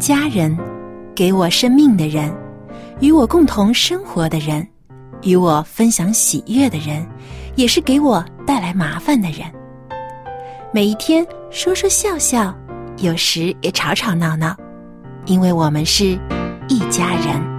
家人，给我生命的人，与我共同生活的人，与我分享喜悦的人，也是给我带来麻烦的人。每一天说说笑笑，有时也吵吵闹闹，因为我们是一家人。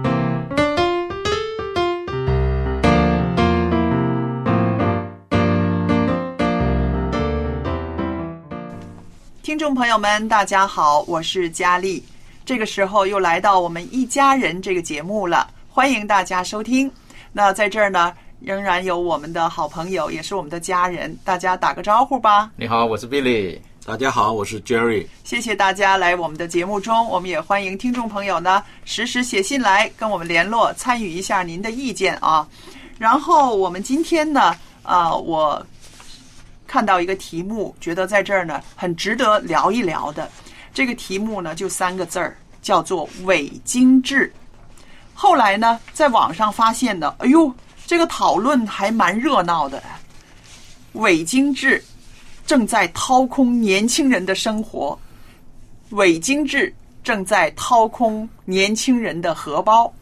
听众朋友们，大家好，我是佳丽。这个时候又来到我们一家人这个节目了，欢迎大家收听。那在这儿呢，仍然有我们的好朋友，也是我们的家人，大家打个招呼吧。你好，我是 Billy。大家好，我是 Jerry。谢谢大家来我们的节目中，我们也欢迎听众朋友呢实时写信来跟我们联络，参与一下您的意见啊。然后我们今天呢，啊，我看到一个题目，觉得在这儿呢很值得聊一聊的。这个题目呢就三个字儿，叫做伪精致。后来呢，在网上发现的，哎呦，这个讨论还蛮热闹的。伪精致正在掏空年轻人的生活，伪精致正在掏空年轻人的荷包。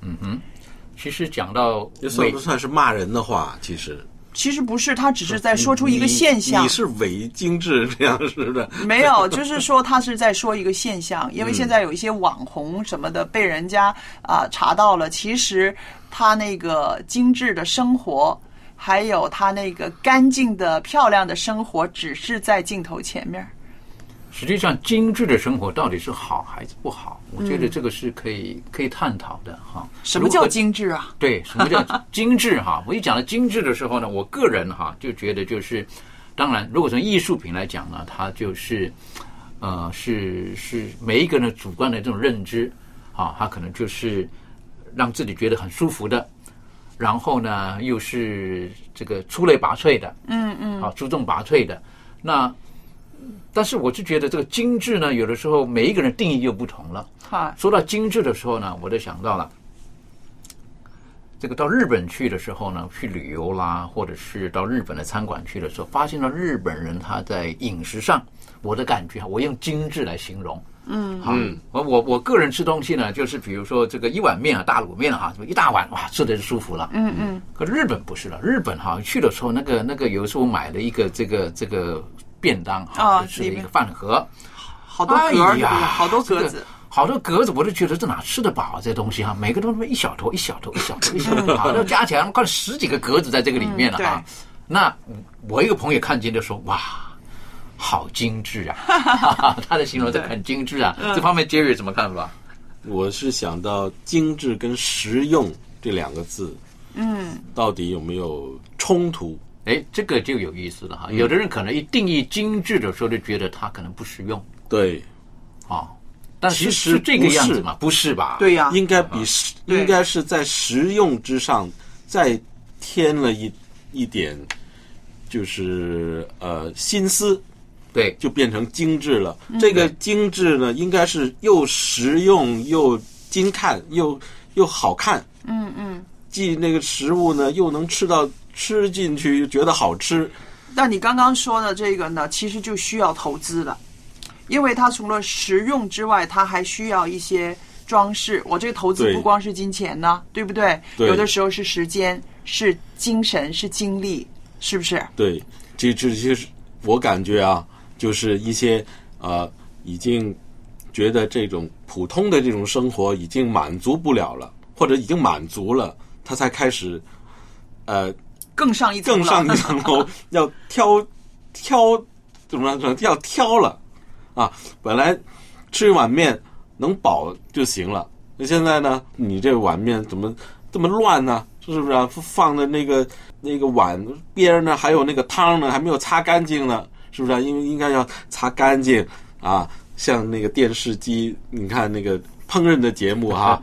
嗯哼，其实讲到这算不算是骂人的话？其实其实不是，他只是在说出一个现象。你你是伪精致这样似的。没有，就是说他是在说一个现象，因为现在有一些网红什么的被人家啊、查到了，其实他那个精致的生活，还有他那个干净的、漂亮的生活，只是在镜头前面。实际上，精致的生活到底是好还是不好？我觉得这个是可以可以探讨的哈。什么叫精致啊？对，什么叫 精致哈？我一讲到精致的时候呢，我个人哈就觉得就是，当然，如果从艺术品来讲呢，它就是呃是是每一个人的主观的这种认知啊，它可能就是让自己觉得很舒服的，然后呢又是这个出类拔萃的，嗯嗯，啊，出众拔萃的。那但是我就觉得这个精致呢，有的时候每一个人定义又不同了。哈，说到精致的时候呢，我就想到了，这个到日本去的时候呢，去旅游啦，或者是到日本的餐馆去的时候，发现了日本人他在饮食上，我的感觉啊，我用精致来形容。嗯，好，我我我个人吃东西呢，就是比如说这个一碗面啊，大卤面啊，一大碗哇，吃的就舒服了。嗯嗯，可日本不是了，日本哈去的时候，那个那个有时候买了一个这个这个便当哈，啊就吃了一个饭盒，好多格儿，对不对哎呀好多格这个子。好多格子，我都觉得这哪吃得饱啊？这东西哈，每个都那么一小坨一小坨一小坨一小坨，好，都加起来快十几个格子在这个里面了啊。那我一个朋友看见就说：“哇，好精致啊！” 他的形容这很精致啊。这方面 Jerry 有什么看法？我是想到精致跟实用这两个字，嗯，到底有没有冲突？哎，这个就有意思了哈。有的人可能一定义精致的时候，就觉得它可能不实用对，啊。但是其实这个是样子嘛？不是吧？对呀、应该比应该是在实用之上再添了一一点，就是呃心思，对，就变成精致了。这个精致呢，应该是又实用又精看又又好看。嗯嗯。既那个食物呢，又能吃到吃进去，又觉得好吃。那你刚刚说的这个呢，其实就需要投资了，因为它除了实用之外，它还需要一些装饰。我这个投资不光是金钱呢，对不对？对有的时候是时间，是精神，是精力，是不是？对，这这些是我感觉啊，就是一些呃已经觉得这种普通的这种生活已经满足不了了，或者已经满足了，他才开始呃更上一层更上一层楼，要挑挑怎么说？要挑了啊！本来吃一碗面能饱就行了，那现在呢？你这碗面怎么这么乱呢？是不是、啊？放的那个那个碗边儿呢，还有那个汤呢，还没有擦干净呢？是不是、啊？因为应该要擦干净啊！像那个电视机，你看那个烹饪的节目哈、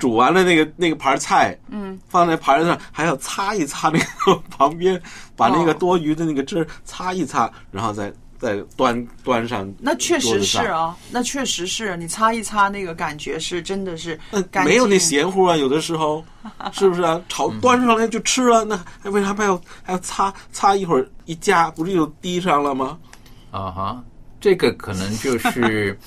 煮完了那个那个盘菜，嗯，放在盘上还要擦一擦那个 旁边，把那个哦多余的那个汁儿擦一擦，然后再再端端上。那确实是啊，那确实是你擦一擦，那个感觉是真的是没有那咸乎啊，有的时候 是不是啊？炒端上来就吃了，那还为啥还要还要擦擦一会儿一夹，不是就滴上了吗？啊哈，这个可能就是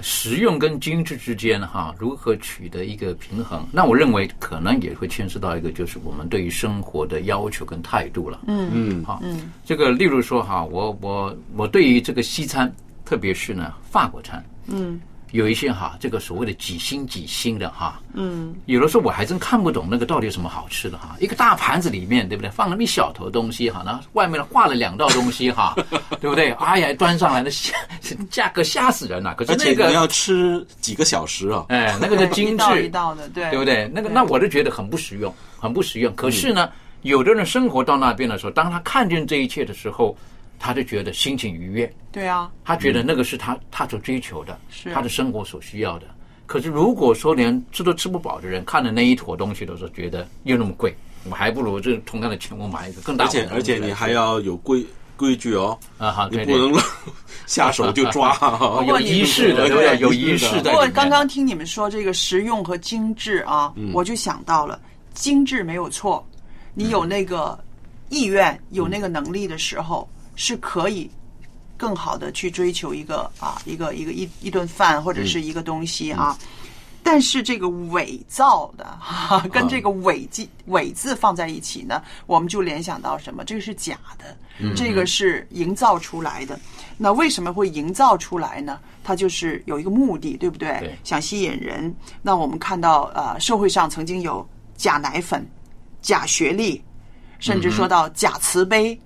实用跟精致之间哈，如何取得一个平衡？那我认为可能也会牵涉到一个，就是我们对于生活的要求跟态度了。嗯嗯好，嗯这个例如说哈，我我我对于这个西餐，特别是呢法国餐，嗯。有一些哈，这个所谓的几星几星的哈，嗯，有的时候我还真看不懂那个到底有什么好吃的哈。一个大盘子里面，对不对？放那么一小坨东西哈，然后外面画了两道东西哈，对不对？哎呀，端上来那吓，价格吓死人了。可是那个你要吃几个小时啊？哎，那个叫精致，一道的，对对不对？那个那我就觉得很不实用，很不实用。可是呢，有的人生活到那边的时候，当他看见这一切的时候，他就觉得心情愉悦，对啊，他觉得那个是他他所追求的，是他的生活所需要的。可是如果说连吃都吃不饱的人，看了那一坨东西的时候，觉得又那么贵，我还不如这同样的钱我买一个更大而且。而且你还要有规规矩哦，啊哈，你不能 下手就抓哦。有仪式的，对不对？有仪式的。不过刚刚听你们说这个实用和精致啊，我就想到了精致没有错，你有那个意愿、有那个能力的时候，是可以更好的去追求一个啊一个一个一一顿饭或者是一个东西啊。但是这个伪造的哈、跟这个伪字伪字放在一起呢，我们就联想到什么？这个是假的，这个是营造出来的。那为什么会营造出来呢？它就是有一个目的，对不对？对想吸引人。那我们看到呃，社会上曾经有假奶粉、假学历，甚至说到假慈悲，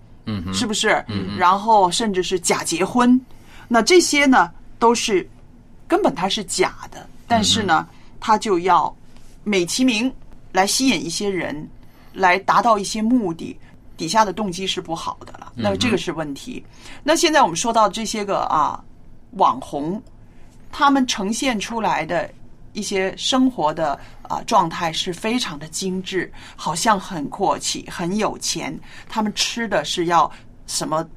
嗯，是不是？嗯，然后甚至是假结婚，那这些呢都是根本它是假的，但是呢，它就要美其名来吸引一些人，来达到一些目的，底下的动机是不好的了。那这个是问题。那现在我们说到这些个啊网红，他们呈现出来的一些生活的啊状态是非常的精致，好像很阔气、很有钱。他们吃的是要什么？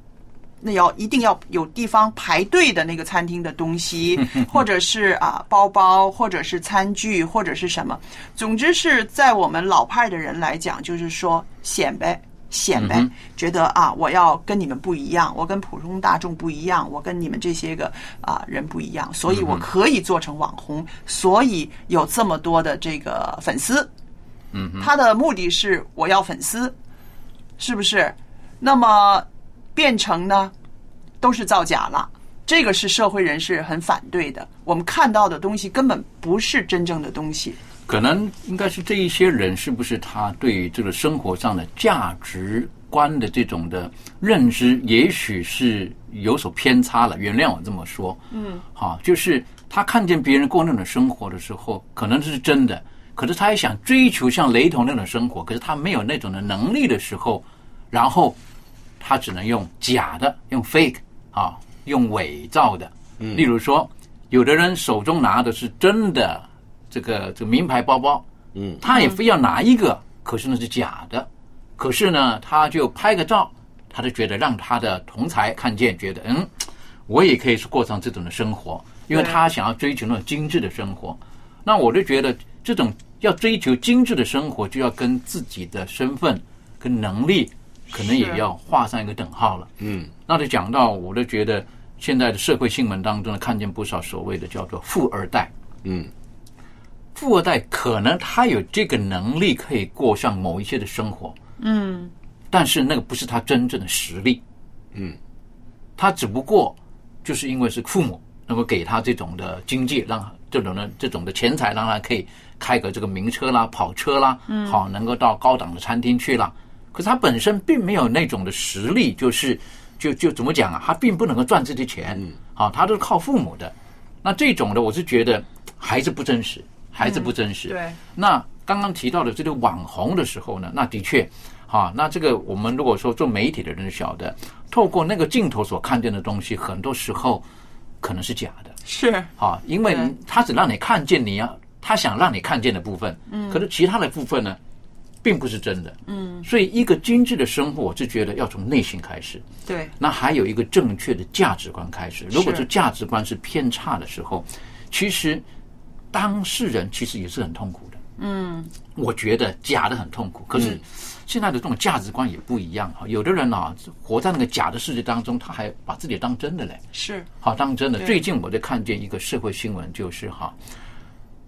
那要一定要有地方排队的那个餐厅的东西，或者是啊包包，或者是餐具，或者是什么。总之是在我们老派的人来讲，就是说显摆。显摆，觉得啊，我要跟你们不一样，我跟普通大众不一样，我跟你们这些个啊人不一样，所以我可以做成网红，所以有这么多的这个粉丝。嗯，他的目的是我要粉丝，是不是？那么变成呢，都是造假了。这个是社会人士很反对的。我们看到的东西根本不是真正的东西。可能应该是这一些人是不是他对于这个生活上的价值观的这种的认知，也许是有所偏差了。原谅我这么说，嗯，好，就是他看见别人过那种生活的时候，可能是真的，可是他也想追求像雷同那种生活，可是他没有那种的能力的时候，然后他只能用假的，用 fake 啊，用伪造的。例如说，有的人手中拿的是真的这个这个名牌包包，嗯，他也非要拿一个，可是那是假的，可是呢，他就拍个照，他就觉得让他的同才看见，觉得嗯，我也可以是过上这种的生活，因为他想要追求那种精致的生活。那我就觉得这种要追求精致的生活，就要跟自己的身份跟能力，可能也要画上一个等号了。嗯，那就讲到，我就觉得现在的社会新闻当中呢，看见不少所谓的叫做富二代。嗯，富二代可能他有这个能力，可以过上某一些的生活，嗯，但是那个不是他真正的实力。嗯，他只不过就是因为是父母能够给他这种的经济，让这种的这种的钱财，让他可以开个这个名车啦、跑车啦，嗯，好，能够到高档的餐厅去啦。可是他本身并没有那种的实力，就是就就怎么讲啊？他并不能够赚这些钱，嗯好，他都是靠父母的。那这种的，我是觉得还是不真实，还是不真实。对。那刚刚提到的这个网红的时候呢，那的确，哈，那这个我们如果说做媒体的人晓得，透过那个镜头所看见的东西，很多时候可能是假的。是。啊，因为他只让你看见你要他想让你看见的部分，嗯，可是其他的部分呢，并不是真的，嗯，所以一个精致的生活，我是觉得要从内心开始，对，那还有一个正确的价值观开始。如果这价值观是偏差的时候，其实当事人其实也是很痛苦的。嗯，我觉得假的很痛苦，可是现在的这种价值观也不一样啊。有的人啊，活在那个假的世界当中，他还把自己当真的嘞。是。好，当真的。最近我在看见一个社会新闻，就是哈，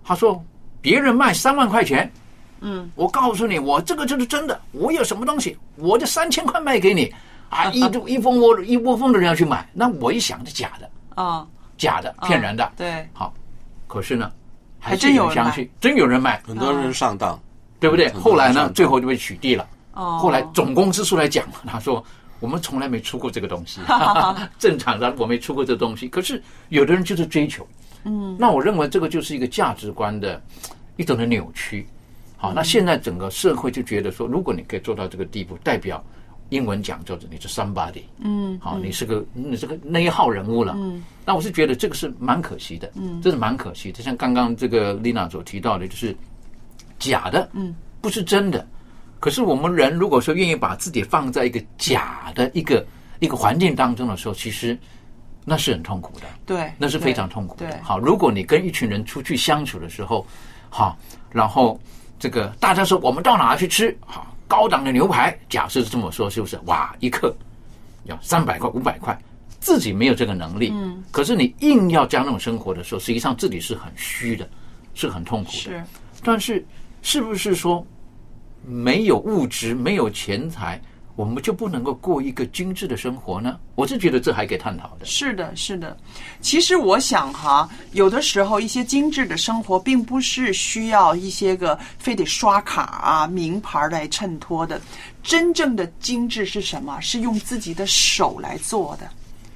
他说别人卖三万块钱，嗯，我告诉你，我这个就是真的，我有什么东西，我就三千块卖给你，啊，一窝一蜂窝一窝蜂的人要去买，那我一想是假的，啊，假的，骗人的，对，好，可是呢，还真有人信，真有人买，很多人上当，对不对？后来呢最后就被取缔了。哦后来总公司出来讲，他说我们从来没出过这个东西，正常的我没出过这东西。可是有的人就是追求，嗯，那我认为这个就是一个价值观的一种的扭曲。好，那现在整个社会就觉得说，如果你可以做到这个地步，代表英文讲叫做你是 somebody，嗯，好，你是个你是个那一号人物了，嗯，那我是觉得这个是蛮可惜的，嗯，这是蛮可惜的。像刚刚这个丽娜所提到的，就是假的，嗯，不是真的。可是我们人如果说愿意把自己放在一个假的一个一个环境当中的时候，其实那是很痛苦的，对，那是非常痛苦的。好，如果你跟一群人出去相处的时候，好，然后这个大家说我们到哪去吃？好高档的牛排，假设是这么说，是不是？哇，一克要三百块、五百块，自己没有这个能力，嗯，可是你硬要加那种生活的时候，实际上自己是很虚的，是很痛苦的。是，但是是不是说没有物质、没有钱财，我们就不能够过一个精致的生活呢？我是觉得这还可以探讨的。是的，是的。其实我想哈，有的时候一些精致的生活，并不是需要一些个非得刷卡啊、名牌来衬托的。真正的精致是什么？是用自己的手来做的，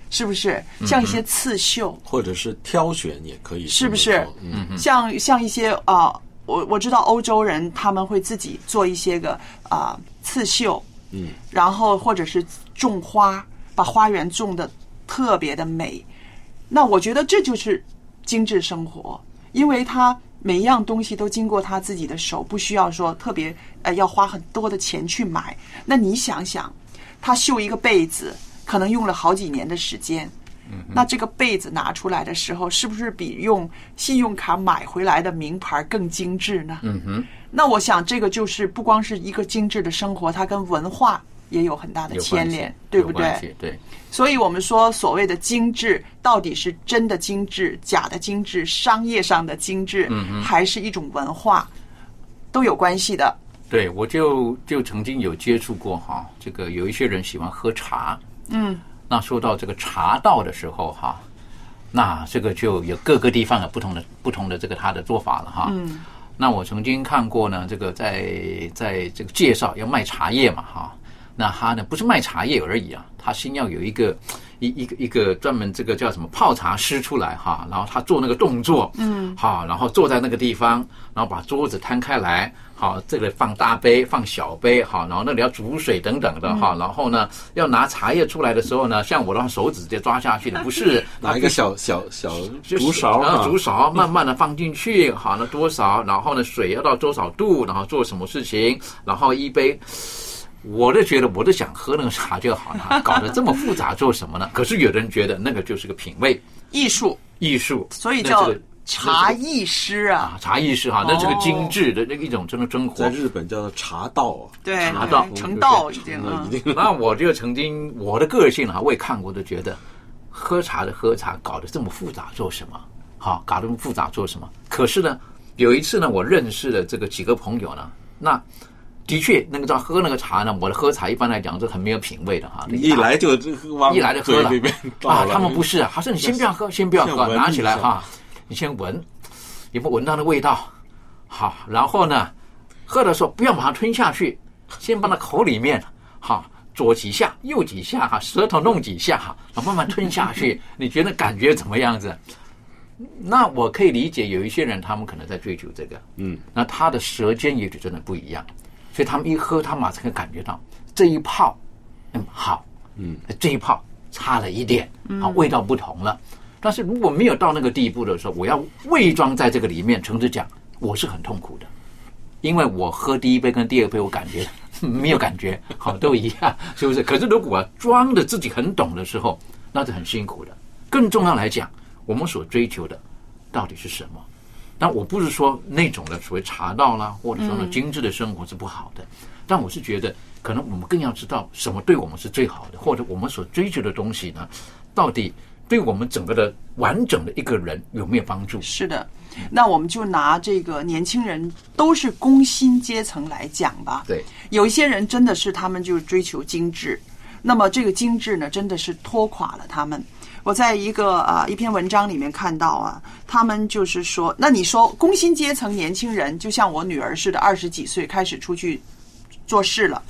是不是？像一些刺绣，或者是挑选也可以，是不是？嗯，像像一些啊、我我知道欧洲人他们会自己做一些个啊、刺绣，嗯，然后或者是种花，把花园种的特别的美。那我觉得这就是精致生活，因为他每一样东西都经过他自己的手，不需要说特别呃要花很多的钱去买。那你想想，他绣一个被子，可能用了好几年的时间。那这个被子拿出来的时候，是不是比用信用卡买回来的名牌更精致呢？嗯哼。那我想，这个就是不光是一个精致的生活，它跟文化也有很大的牵连，对不对？对，所以我们说，所谓的精致，到底是真的精致、假的精致、商业上的精致，还是一种文化，都有关系的。对，我就就曾经有接触过哈，这个有一些人喜欢喝茶，嗯，那说到这个茶道的时候哈，那这个就有各个地方有不同的不同的这个他的做法了哈，嗯，那我曾经看过呢，这个在在这个介绍要卖茶叶嘛哈，那他呢不是卖茶叶而已啊，他先要有一个一一个一个专门这个叫什么泡茶师出来哈，然后他做那个动作，嗯，好，然后坐在那个地方，然后把桌子摊开来，好，这个放大杯，放小杯，好，然后那里要煮水等等的哈，然后呢，要拿茶叶出来的时候呢，像我的话手指直接抓下去的，不是拿一个小小小就是竹勺然后啊，竹勺慢慢的放进去，好，那多少，然后呢，水要到多少度，然后做什么事情，然后一杯。我都觉得，我都想喝那个茶就好了，搞得这么复杂做什么呢？可是有的人觉得那个就是个品味艺术，艺术，所以叫茶艺师啊。啊，茶艺师哈，那是个哦精致的那一种真的生活在。日本叫做茶道啊，对，茶道成道已经嗯啊已。经那我就曾经我的个性啊，我也看过，都觉得喝茶的喝茶搞得这么复杂做什么？好，搞得这么复杂做什么？可是呢，有一次呢，我认识了这个几个朋友呢，那的确，那个叫喝那个茶呢，我的喝茶一般来讲是很没有品味的哈。你一来就一来就喝了啊，他们不是啊，他说你先不要喝，先不要喝，拿起来哈，你先闻，有没有闻到那味道？好，然后呢，喝的时候不要马上吞下去，先放到口里面，好，左几下，右几下哈，舌头弄几下哈，然后慢慢吞下去，你觉得感觉怎么样子？那我可以理解，有一些人他们可能在追求这个，嗯，那他的舌尖也许真的不一样，所以他们一喝，他马上可以感觉到这一泡，嗯，好，嗯，这一泡差了一点，啊，味道不同了。但是如果没有到那个地步的时候，我要伪装在这个里面，诚实讲，我是很痛苦的，因为我喝第一杯跟第二杯，我感觉没有感觉，好都一样，是不是？可是如果装的自己很懂的时候，那是很辛苦的。更重要来讲，我们所追求的到底是什么？但我不是说那种的所谓茶道啦，或者说呢精致的生活是不好的，但我是觉得，可能我们更要知道什么对我们是最好的，或者我们所追求的东西呢，到底对我们整个的完整的一个人有没有帮助？是的，那我们就拿这个年轻人都是工薪阶层来讲吧。对，有一些人真的是他们就追求精致，那么这个精致呢，真的是拖垮了他们。我在一个啊、一篇文章里面看到啊，他们就是说，那你说工薪阶层年轻人，就像我女儿似的，二十几岁开始出去做事了，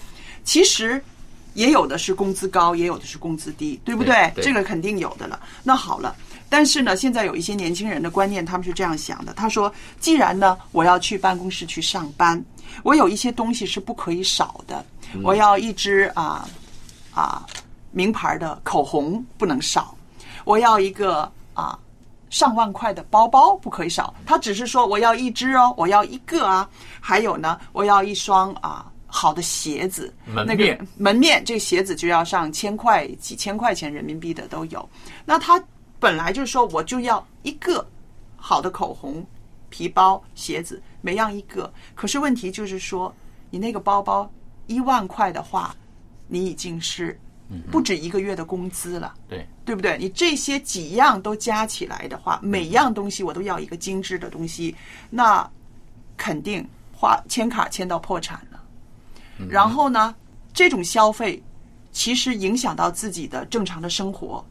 其实也有的是工资高，也有的是工资低，对不对？对对这个肯定有的了。那好了。但是呢，现在有一些年轻人的观念，他们是这样想的。他说，既然呢，我要去办公室去上班，我有一些东西是不可以少的。我要一支啊啊名牌的口红不能少，我要一个啊上万块的包包不可以少。他只是说我要一只哦，我要一个啊。还有呢，我要一双啊好的鞋子，那门面个门面这个鞋子就要上千块、几千块钱人民币的都有。那他本来就是说我就要一个好的口红、皮包、鞋子，每样一个。可是问题就是说，你那个包包一万块的话，你已经是不止一个月的工资了。对，对不对？你这些几样都加起来的话，每样东西我都要一个精致的东西，那肯定花签卡签到破产了。然后呢，这种消费其实影响到自己的正常的生活，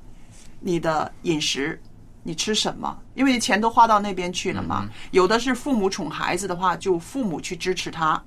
你的饮食，你吃什么？因为钱都花到那边去了嘛。有的是父母宠孩子的话，就父母去支持他，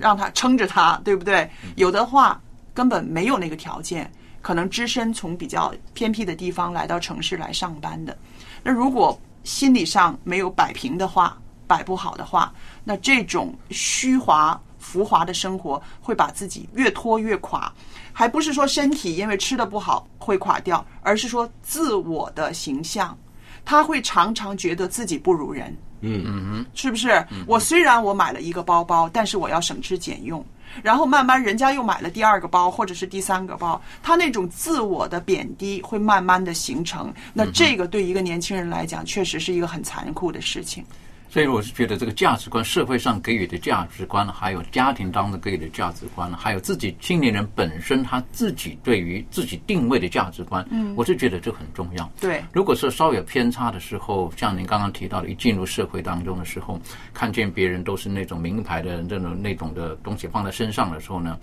让他撑着他，对不对？有的话根本没有那个条件，可能只身从比较偏僻的地方来到城市来上班的。那如果心理上没有摆平的话，摆不好的话，那这种虚华浮华的生活会把自己越拖越垮。还不是说身体因为吃的不好会垮掉，而是说自我的形象，他会常常觉得自己不如人。嗯嗯嗯是不是？我虽然我买了一个包包，但是我要省吃俭用，然后慢慢人家又买了第二个包或者是第三个包，他那种自我的贬低会慢慢的形成。那这个对一个年轻人来讲，确实是一个很残酷的事情。所以我是觉得这个价值观，社会上给予的价值观，还有家庭当中给予的价值观，还有自己青年人本身他自己对于自己定位的价值观，嗯，我是觉得这很重要。对，如果说稍有偏差的时候，像您刚刚提到的，一进入社会当中的时候，看见别人都是那种名牌的那种那种的东西放在身上的时候呢，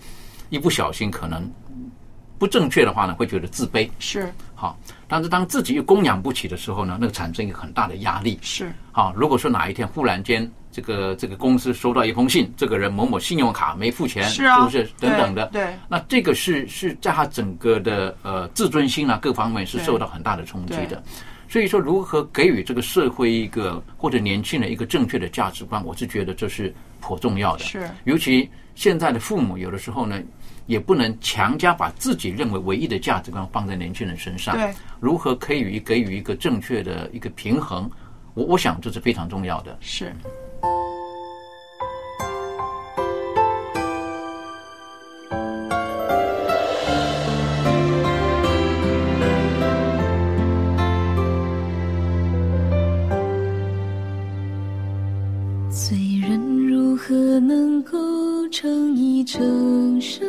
一不小心可能不正确的话呢，会觉得自卑。是好，但是当自己又供养不起的时候呢，那个产生一个很大的压力。是，好，如果说哪一天忽然间这个这个公司收到一封信，这个人某某信用卡没付钱，是啊不是等等的？对对那这个是是在他整个的呃自尊心啊各方面是受到很大的冲击的。所以说，如何给予这个社会一个或者年轻人一个正确的价值观，我是觉得这是颇重要的。是尤其现在的父母有的时候呢，也不能强加把自己认为唯一的价值观放在年轻人身上。对，如何可以予给予一个正确的一个平衡，我我想这是非常重要的。是。罪人如何能够成一成生？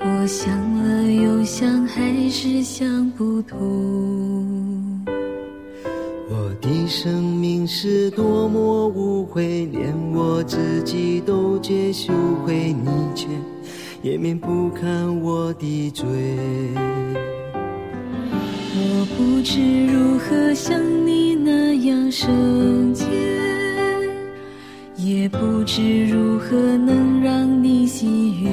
我想了又想，还是想不通。我的生命是多么无悔，连我自己都觉羞愧，你却掩面不看我的罪。我不知如何像你那样圣洁，也不知如何能让你喜悦。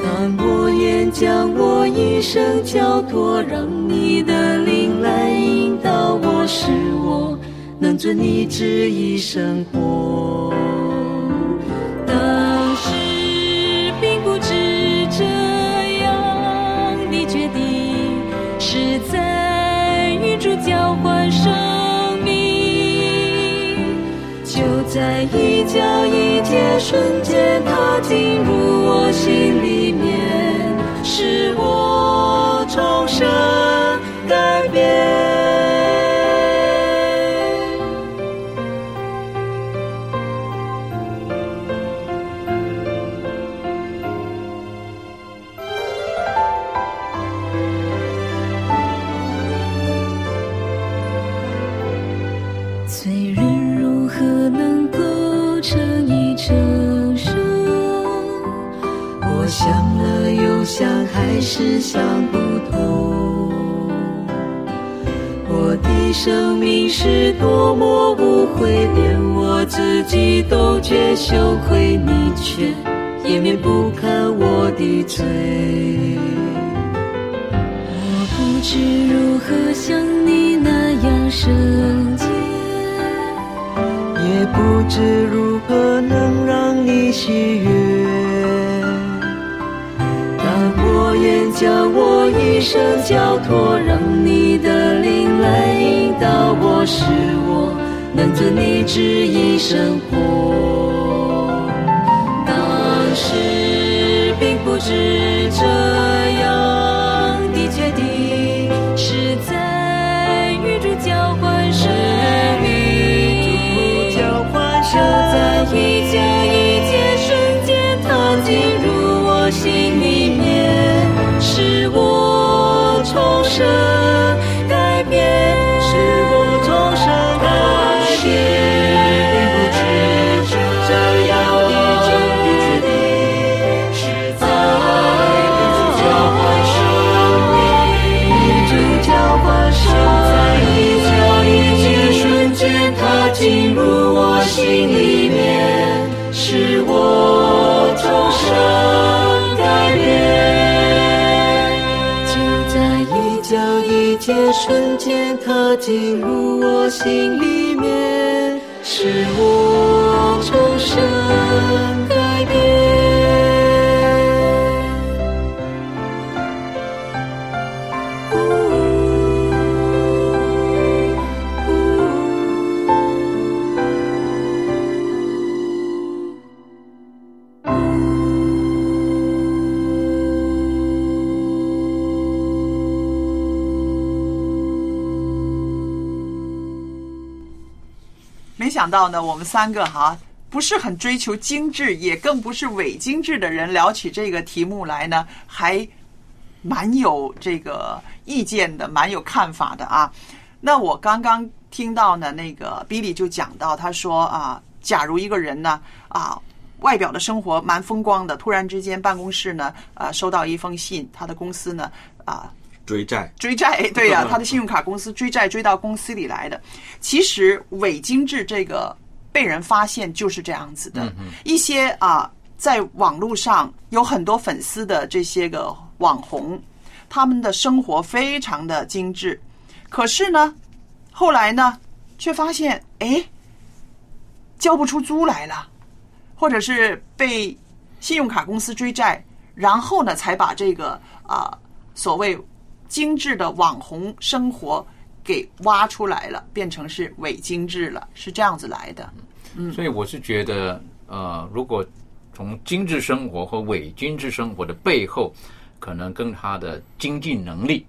但我愿将我一生交托，让你的灵来引导我，使我能遵你旨意生活。在一角一切瞬间，它进入我心里面，使我重生改变。生命是多么无悔，连我自己都觉羞愧，你却也免不看我的罪。我不知如何像你那样圣洁，也不知如何能让你喜悦。但我愿将我一生交托，让你的道我，是我能遵你旨意生活。当时并不知进入我心里。想到呢，我们三个哈不是很追求精致，也更不是伪精致的人，聊起这个题目来呢，还蛮有这个意见的，蛮有看法的啊。那我刚刚听到呢，那个 Billy 就讲到，他说啊，假如一个人呢啊。外表的生活蛮风光的，突然之间办公室呢，啊，收到一封信，他的公司呢，啊，追债，追债，对呀、他的信用卡公司追债追到公司里来的。其实伪精致这个被人发现就是这样子的，一些啊，在网络上有很多粉丝的这些个网红，他们的生活非常的精致，可是呢，后来呢，却发现哎，交不出租来了。或者是被信用卡公司追债，然后呢，才把这个啊、所谓精致的网红生活给挖出来了，变成是伪精致了，是这样子来的。嗯所以我是觉得，呃，如果从精致生活和伪精致生活的背后，可能跟他的经济能力，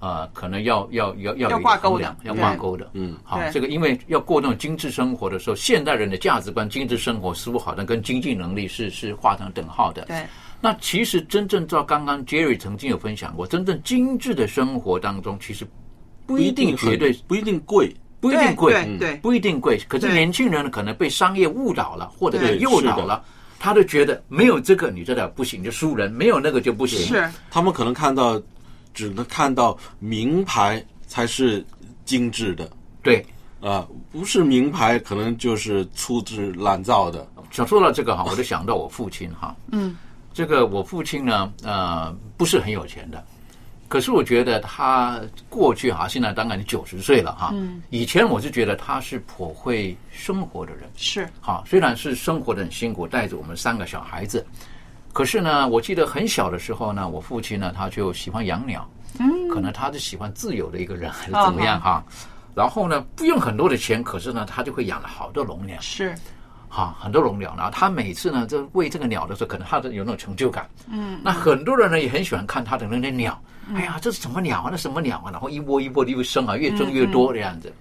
啊，可能要要要要挂钩的要挂钩的。嗯，好，这个因为要过那种精致生活的时候，现代人的价值观，精致生活似乎好像跟经济能力是是画上等号的。对，那其实真正照刚刚 Jerry 曾经有分享过，真正精致的生活当中，其实不一定绝对不一定贵，不一定贵，对对不一定贵。可是年轻人可能被商业误导了，或者是诱导了，他就觉得没有这个你这点不行，就输人；没有那个就不行。是他们可能看到只能看到名牌才是精致的对。啊、不是名牌可能就是粗制滥造的。想说到这个哈，我就想到我父亲哈。嗯，这个我父亲呢，呃，不是很有钱的，可是我觉得他过去哈，现在当然九十岁了哈。嗯，以前我是觉得他是颇会生活的人。是，好，虽然是生活的很辛苦，带着我们三个小孩子，可是呢，我记得很小的时候呢，我父亲呢他就喜欢养鸟，嗯，可能他是喜欢自由的一个人，还是怎么样哈。然后呢，不用很多的钱，可是呢，他就会养了好多笼鸟。是哈，很多笼鸟，然后他每次呢，就喂这个鸟的时候，可能他都有那种成就感。嗯，那很多人呢也很喜欢看他的那些鸟。哎呀，这是什么鸟啊？那什么鸟啊？然后一窝一窝的又生啊，越生越多这样子。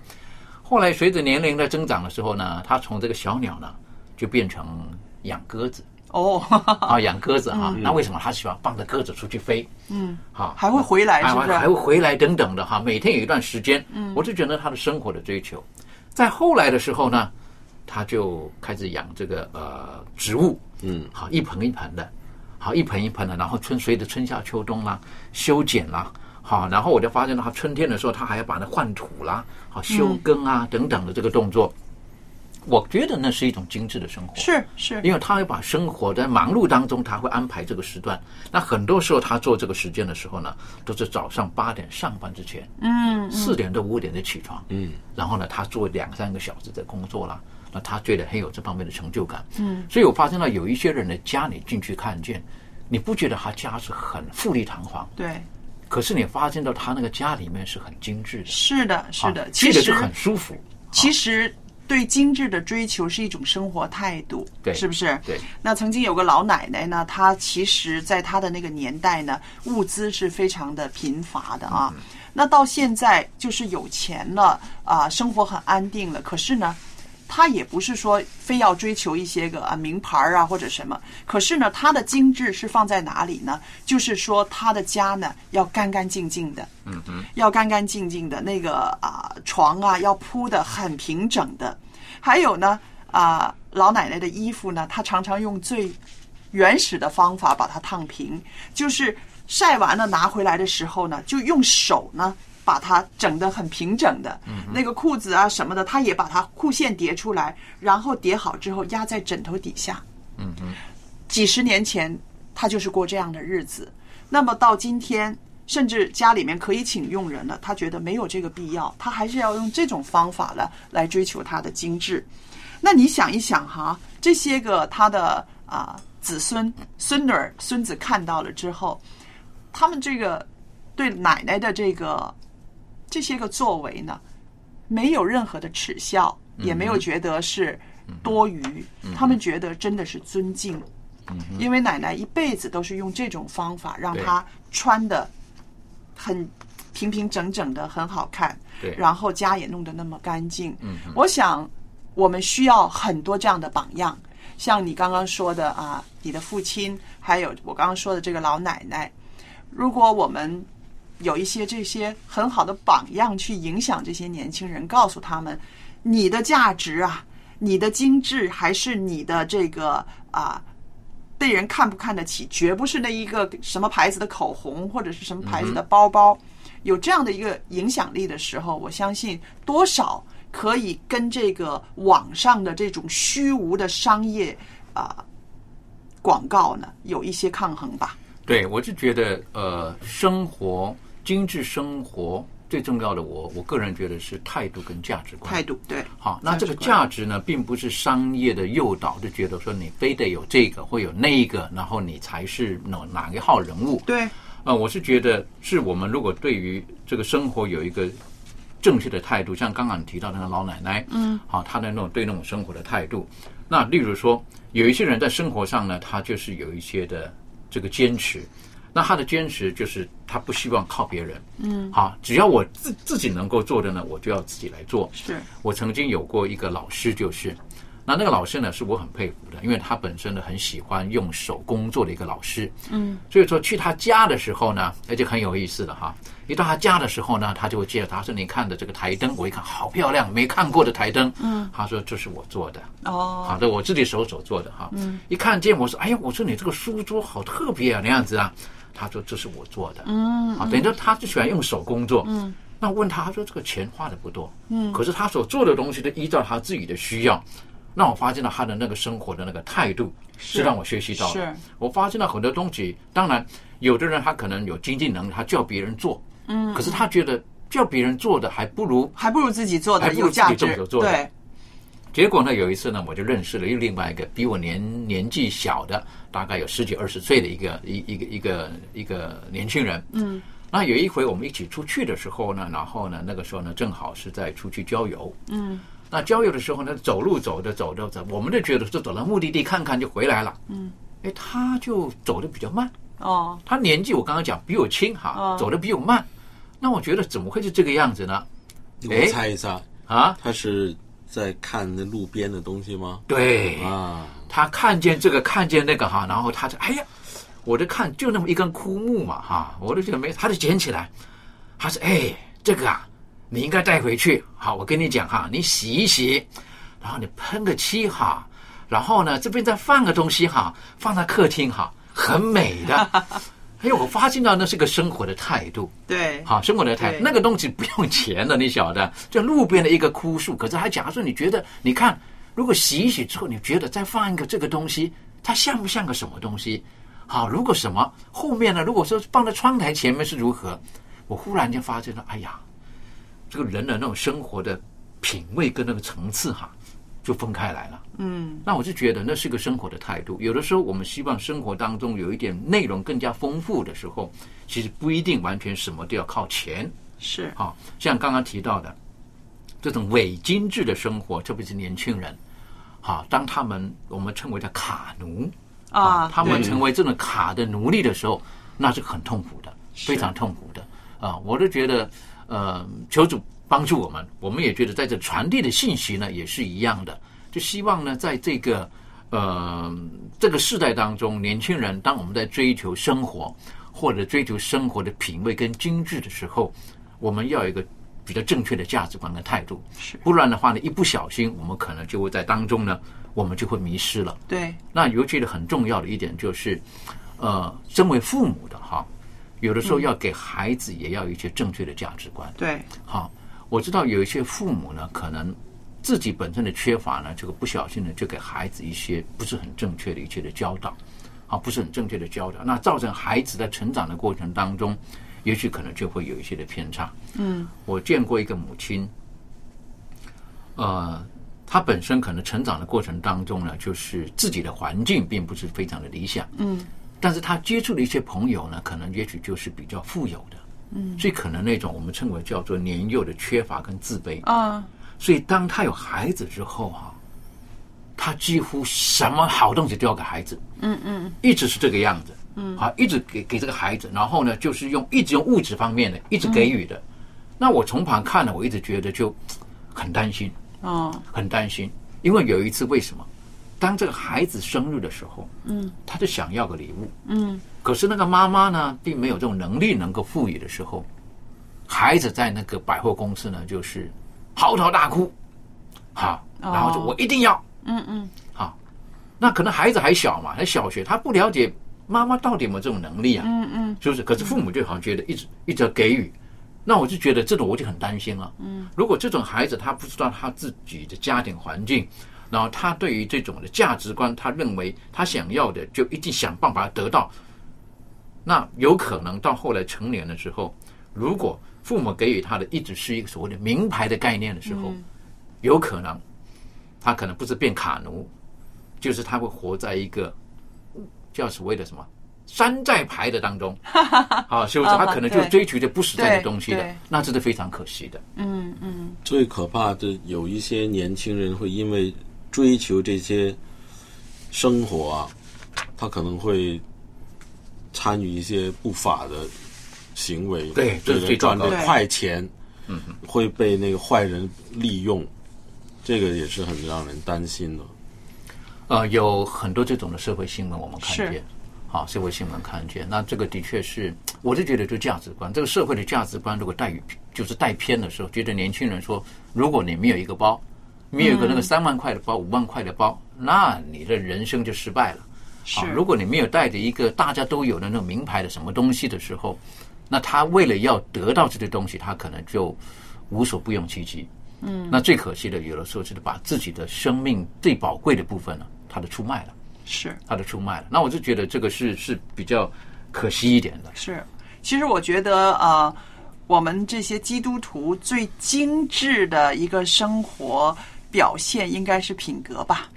后来随着年龄的增长的时候呢，他从这个小鸟呢，就变成养鸽子哦，啊，养鸽子哈。那为什么他喜欢放着鸽子出去飞？嗯，好，还会回来是不是还还会回来等等的哈。每天有一段时间，嗯，我就觉得他的生活的追求。在后来的时候呢，他就开始养这个呃植物，嗯，好一盆一盆的，好一盆一盆的，然后春随着春夏秋冬啦，修剪啦，好，然后我就发现他春天的时候，他还要把那换土啦，好修根啊、等等的这个动作。我觉得那是一种精致的生活，是是，因为他会把生活在忙碌当中，他会安排这个时段。那很多时候他做这个时间的时候呢，都是早上八点上班之前，嗯，四点到五点就起床，嗯，然后呢，他做两三个小时的工作啦，那他觉得很有这方面的成就感，嗯，所以我发现到有一些人的家里进去看见，你不觉得他家是很富丽堂皇，对，可是你发现到他那个家里面是很精致的，是的，是的啊，其实很舒服，其实对精致的追求是一种生活态度，对是不是？对。那曾经有个老奶奶呢，她其实在她的那个年代呢，物资是非常的贫乏的啊。那到现在就是有钱了啊，生活很安定了，可是呢。她也不是说非要追求一些个啊名牌啊或者什么，可是呢，她的精致是放在哪里呢？就是说他的家呢要干干净净的，嗯哼，要干干净净的，那个啊床啊要铺的很平整的，还有呢啊老奶奶的衣服呢，她常常用最原始的方法把它烫平，就是晒完了拿回来的时候呢，就用手呢把它整得很平整的，那个裤子啊什么的，他也把它裤线叠出来，然后叠好之后压在枕头底下。嗯哼，几十年前，他就是过这样的日子。那么到今天，甚至家里面可以请佣人了，他觉得没有这个必要，他还是要用这种方法了来追求他的精致。那你想一想哈，这些个他的啊子孙、孙女儿、孙子看到了之后，他们这个对奶奶的这个这些个作为呢，没有任何的耻笑，也没有觉得是多余，他们觉得真的是尊敬。因为奶奶一辈子都是用这种方法让对她穿的很平平整整的，很好看。对然后家也弄得那么干净。嗯我想我们需要很多这样的榜样，像你刚刚说的啊，你的父亲，还有我刚刚说的这个老奶奶。如果我们有一些这些很好的榜样去影响这些年轻人，告诉他们你的价值啊，你的精致还是你的这个啊。被人看不看得起，绝不是那一个什么牌子的口红或者是什么牌子的包包，有这样的一个影响力的时候，我相信多少可以跟这个网上的这种虚无的商业啊、广告呢有一些抗衡吧。对，我是觉得呃，生活精致生活最重要的我，我个人觉得是态度跟价值观。态度对，好，那这个价值呢，并不是商业的诱导，就觉得说你非得有这个或有那一个，然后你才是哪哪一号人物。对，呃，我是觉得是我们如果对于这个生活有一个正确的态度，像刚刚你提到那个老奶奶，嗯，好，她的那种对那种生活的态度。那例如说，有一些人在生活上呢，他就是有一些的这个坚持。那他的坚持就是他不希望靠别人，嗯，好，只要我自自己能够做的呢，我就要自己来做。是我曾经有过一个老师，就是那那个老师呢，是我很佩服的，因为他本身呢很喜欢用手工作的一个老师。嗯，所以说去他家的时候呢，那就很有意思了哈。一到他家的时候呢，他就会介绍，他说：“你看的这个台灯，我一看好漂亮，没看过的台灯。”嗯，他说：“这是我做的。”哦，好的，我自己手手做的哈。嗯，一看见我说：“哎呀，我说你这个书桌好特别啊，那样子啊。”他说：“这是我做的。”嗯，啊，等于说他就喜欢用手工作。嗯，那问他，他说这个钱花的不多。嗯可是他所做的东西都依照他自己的需要。那我发现了他的那个生活的那个态度，是。是让我学习到的。是。我发现了很多东西，当然有的人他可能有经济能力，他叫别人做，嗯，可是他觉得叫别人做的还不如还不如自己做的有价值。对，结果呢，有一次呢，我就认识了又另外一个比我年年纪小的，大概有十几二十岁的一个一一个一个一个年轻人。嗯，那有一回我们一起出去的时候呢，然后呢，那个时候呢，正好是在出去郊游。嗯那郊游的时候呢，走路走着走着走，我们就觉得就走到目的地看看就回来了。嗯，哎，他就走的比较慢。哦，他年纪我刚刚讲比我轻哈，哦走的比我慢。那我觉得怎么会是这个样子呢？我猜一下啊，他是在看那路边的东西吗？对啊，他看见这个，看见那个哈，然后他就哎呀，我就看就那么一根枯木嘛哈，我就觉得没，他就捡起来，他说哎，这个啊，你应该带回去，好，我跟你讲哈，你洗一洗，然后你喷个漆哈，然后呢这边再放个东西哈，放在客厅哈，很美的。哎呦，我发现到那是个生活的态度，对，好，生活的态度，那个东西不用钱的，你晓得，就路边的一个枯树。可是还假如说你觉得，你看，如果洗一洗之后，你觉得再放一个这个东西，它像不像个什么东西？好，如果什么后面呢？如果说放在窗台前面是如何？我忽然间发现了，哎呀，这个人的那种生活的品味跟那个层次哈，就分开来了。嗯那我就觉得那是个生活的态度。有的时候我们希望生活当中有一点内容更加丰富的时候，其实不一定完全什么都要靠钱。是好，像刚刚提到的这种伪精致的生活，特别是年轻人，好，当他们我们称为叫卡奴啊，他们成为这种卡的奴隶的时候，那是很痛苦的，非常痛苦的啊！我都觉得，呃，求主帮助我们，我们也觉得在这传递的信息呢也是一样的，就希望呢，在这个呃这个时代当中，年轻人当我们在追求生活或者追求生活的品味跟精致的时候，我们要有一个比较正确的价值观跟态度，是不然的话呢，一不小心，我们可能就会在当中呢，我们就会迷失了。对，那尤其的很重要的一点就是，呃，身为父母的哈，有的时候要给孩子也要一些正确的价值观。对，好，我知道有一些父母呢，可能自己本身的缺乏呢，这个不小心呢，就给孩子一些不是很正确的一些的教导，啊，不是很正确的教导，那造成孩子在成长的过程当中，也许可能就会有一些的偏差。嗯。我见过一个母亲，呃，她本身可能成长的过程当中呢，就是自己的环境并不是非常的理想，嗯但是他接触的一些朋友呢，可能也许就是比较富有的，嗯。所以可能那种我们称为叫做年幼的缺乏跟自卑。啊，所以当他有孩子之后哈、他几乎什么好东西都要给孩子，嗯嗯。一直是这个样子。嗯。啊，一直给给这个孩子，然后呢，就是用一直用物质方面的，一直给予的。那我从旁看了，我一直觉得就很担心，哦。很担心，因为有一次为什么？当这个孩子生日的时候，嗯。他就想要个礼物，嗯。可是那个妈妈呢，并没有这种能力能够赋予的时候，孩子在那个百货公司呢，就是嚎啕大哭，好，然后就哦我一定要，嗯嗯。好，那可能孩子还小嘛，还小学，他不了解妈妈到底有没有这种能力啊，嗯嗯。是不是？可是父母就好像觉得一直一直给予，那我就觉得这种我就很担心了。嗯，如果这种孩子他不知道他自己的家庭环境，然后他对于这种的价值观，他认为他想要的就一定想办法得到，那有可能到后来成年的时候，如果父母给予他的一直是一个所谓的名牌的概念的时候，嗯。有可能他可能不是变卡奴，就是他会活在一个叫所谓的什么山寨牌的当中，啊，是不是？啊他可能就追求着不实在的东西的，那这是非常可惜的。嗯嗯。最可怕的有一些年轻人会因为追求这些生活啊，他可能会参与一些不法的行为，对这是赚的快钱，嗯，会被那个坏人利用，这个也是很让人担心的。呃，有很多这种的社会新闻我们看见，好，社会新闻看见，那这个的确是，我就觉得就价值观，这个社会的价值观如果带于就是带偏的时候，觉得年轻人说，如果你没有一个包，没有一个那个三万块的包、五万块的包，那你的人生就失败了。是啊，如果你没有带着一个大家都有的那种名牌的什么东西的时候，那他为了要得到这些东西，他可能就无所不用其极。嗯，那最可惜的，有的时候就是把自己的生命最宝贵的部分呢，他的出卖了，是他的出卖了。那我就觉得这个是是比较可惜一点的。是，其实我觉得呃，我们这些基督徒最精致的一个生活表现，应该是品格吧？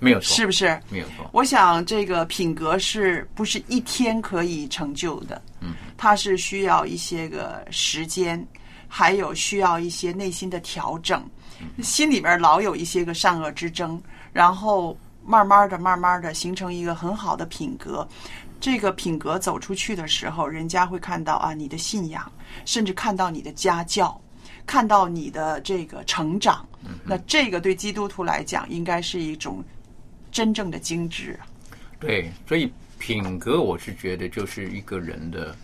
没有错，是不是？没有错。我想这个品格是不是一天可以成就的？嗯，它是需要一些个时间，还有需要一些内心的调整，心里边老有一些个善恶之争，然后慢慢的、慢慢的形成一个很好的品格。这个品格走出去的时候，人家会看到啊，你的信仰，甚至看到你的家教，看到你的这个成长。那这个对基督徒来讲，应该是一种真正的精致啊。对，所以品格，我是觉得就是一个人的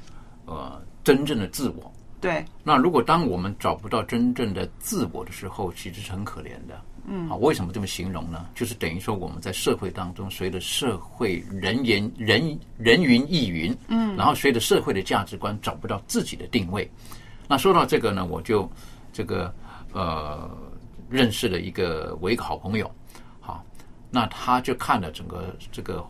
呃真正的自我。对，那如果当我们找不到真正的自我的时候，其实是很可怜的。嗯，啊，为什么这么形容呢？就是等于说我们在社会当中，随着社会人言人人云亦云，嗯，然后随着社会的价值观找不到自己的定位。那说到这个呢，我就这个呃认识了一个我一个好朋友，好，那他就看了整个这个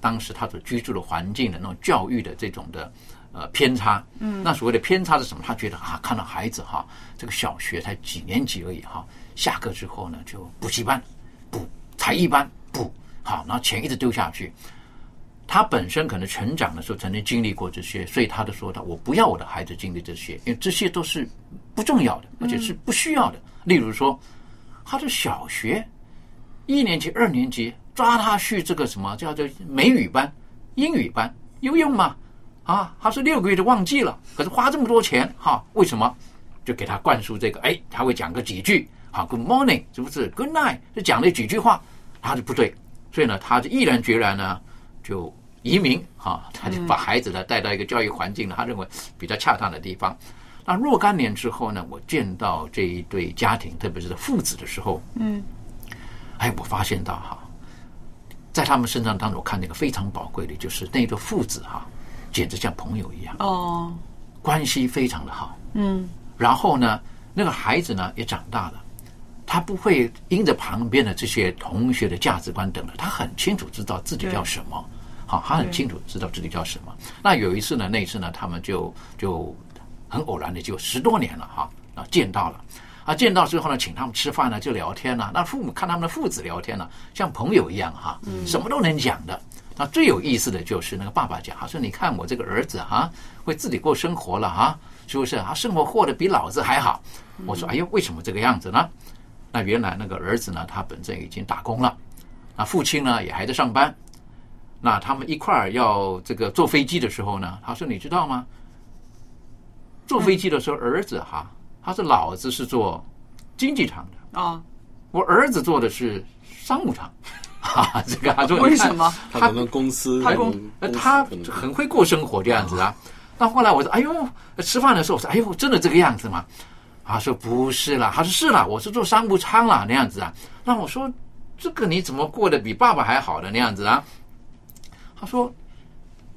当时他所居住的环境的那种教育的这种的呃偏差。嗯，那所谓的偏差是什么？他觉得啊，看到孩子哈，这个小学才几年级而已哈，下课之后呢就补习班、补才艺班、补好，然后钱一直丢下去。他本身可能成长的时候曾经经历过这些，所以他就说到：“我不要我的孩子经历这些，因为这些都是不重要的，而且是不需要的。例如说，他的小学一年级、二年级抓他去这个什么叫做美语班、英语班，有用吗？啊，他说六个月就忘记了，可是花这么多钱，哈，为什么？就给他灌输这个，哎，他会讲个几句，好，Good morning，是不是？Good night，就讲了几句话，他就不对，所以呢，他就毅然决然呢。就移民哈，他就把孩子呢带到一个教育环境呢，他认为比较恰当的地方。那若干年之后呢，我见到这一对家庭，特别是父子的时候，嗯，哎，我发现到哈，在他们身上当中，我看那个非常宝贵的，就是那对父子哈，简直像朋友一样，哦，关系非常的好。嗯，然后呢，那个孩子呢也长大了。他不会因着旁边的这些同学的价值观等的，他很清楚知道自己要什么，好，他很清楚知道自己叫什么。那有一次呢，那一次呢，他们就就很偶然的就十多年了哈，啊见到了，啊见到之后呢，请他们吃饭呢，就聊天了。那父母看他们的父子聊天呢，像朋友一样哈，什么都能讲的。那最有意思的就是那个爸爸讲，他说：“你看我这个儿子哈，会自己过生活了哈，是不是？他生活过得比老子还好。”我说：“哎呦，为什么这个样子呢？”那原来那个儿子呢，他本身已经打工了，那父亲呢也还在上班。那他们一块儿要这个坐飞机的时候呢，他说：“你知道吗？坐飞机的时候，儿子哈，他说老子是坐经济舱的啊，我儿子坐的是商务舱。哈，这个他说为什么？他可能公司他公他很会过生活这样子啊。那后来我说：哎呦，吃饭的时候我说：哎呦，真的这个样子吗？”他说不是啦，他说是啦，我是坐商务舱啦，那样子啊。那我说这个你怎么过得比爸爸还好的那样子啊？他说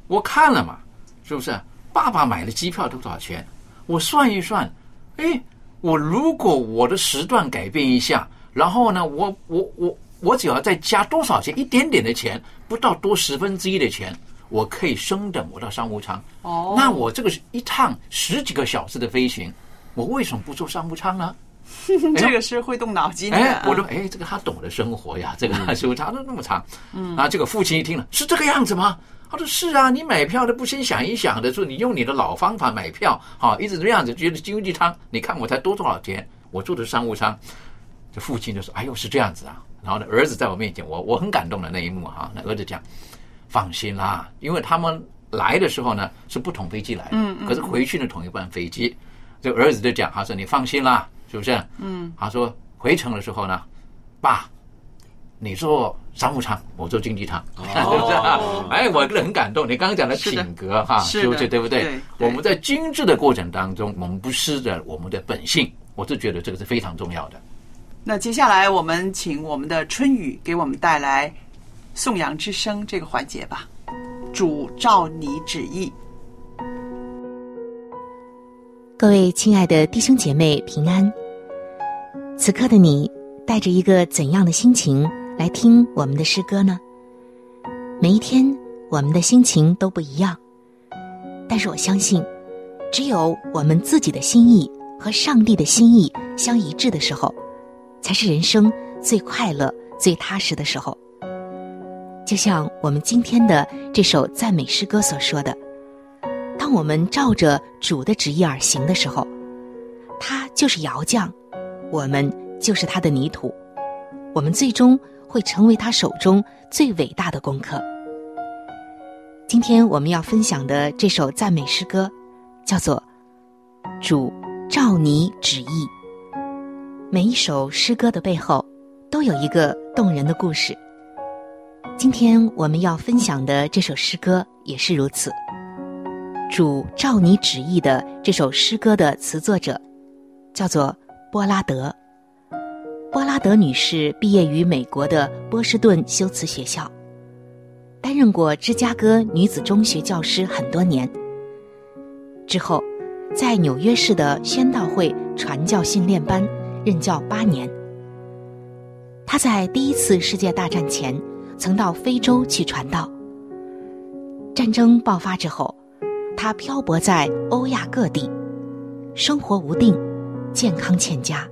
我看了嘛，是不是？爸爸买的机票多少钱？我算一算，哎，我如果我的时段改变一下，然后呢，我我我我只要再加多少钱，一点点的钱，不到多十分之一的钱，我可以升等我到商务舱。哦，那我这个是一趟十几个小时的飞行。我为什么不坐商务舱呢？这个是会动脑筋的。哎，我说，哎，这个他懂得生活呀，这个商务舱都那么长。嗯，啊，这个父亲一听了，是这个样子吗？他说是啊，你买票都不先想一想的，说你用你的老方法买票，好，一直这样子觉得经济舱，你看我才多多少钱？我坐的商务舱。这父亲就说：“哎呦，是这样子啊。”然后呢，儿子在我面前，我我很感动的那一幕哈。那儿子讲：“放心啦，因为他们来的时候呢是不同飞机来嗯，可是回去呢同一班飞机。”这儿子就讲，他说：“你放心啦，是不是？”嗯，他说回程的时候呢，爸，你做商务舱，我做经济舱，哦是不是啊？哎，我个人很感动。你刚刚讲的品格哈，是不是对不对？对对我们在精致的过程当中，我们不失着我们的本性，我是觉得这个是非常重要的。那接下来我们请我们的春雨给我们带来颂扬之声这个环节吧。主照你旨意，各位亲爱的弟兄姐妹平安。此刻的你带着一个怎样的心情来听我们的诗歌呢？每一天我们的心情都不一样，但是我相信，只有我们自己的心意和上帝的心意相一致的时候，才是人生最快乐、最踏实的时候。就像我们今天的这首赞美诗歌所说的。当我们照着主的旨意而行的时候，他就是窑匠，我们就是他的泥土，我们最终会成为他手中最伟大的功课。今天我们要分享的这首赞美诗歌，叫做《主照你旨意》。每一首诗歌的背后，都有一个动人的故事。今天我们要分享的这首诗歌也是如此。主照你旨意的这首诗歌的词作者，叫做波拉德。波拉德女士毕业于美国的波士顿修辞学校，担任过芝加哥女子中学教师很多年。之后，在纽约市的宣道会传教训练班任教八年。她在第一次世界大战前曾到非洲去传道。战争爆发之后。他漂泊在欧亚各地，生活无定，健康欠佳。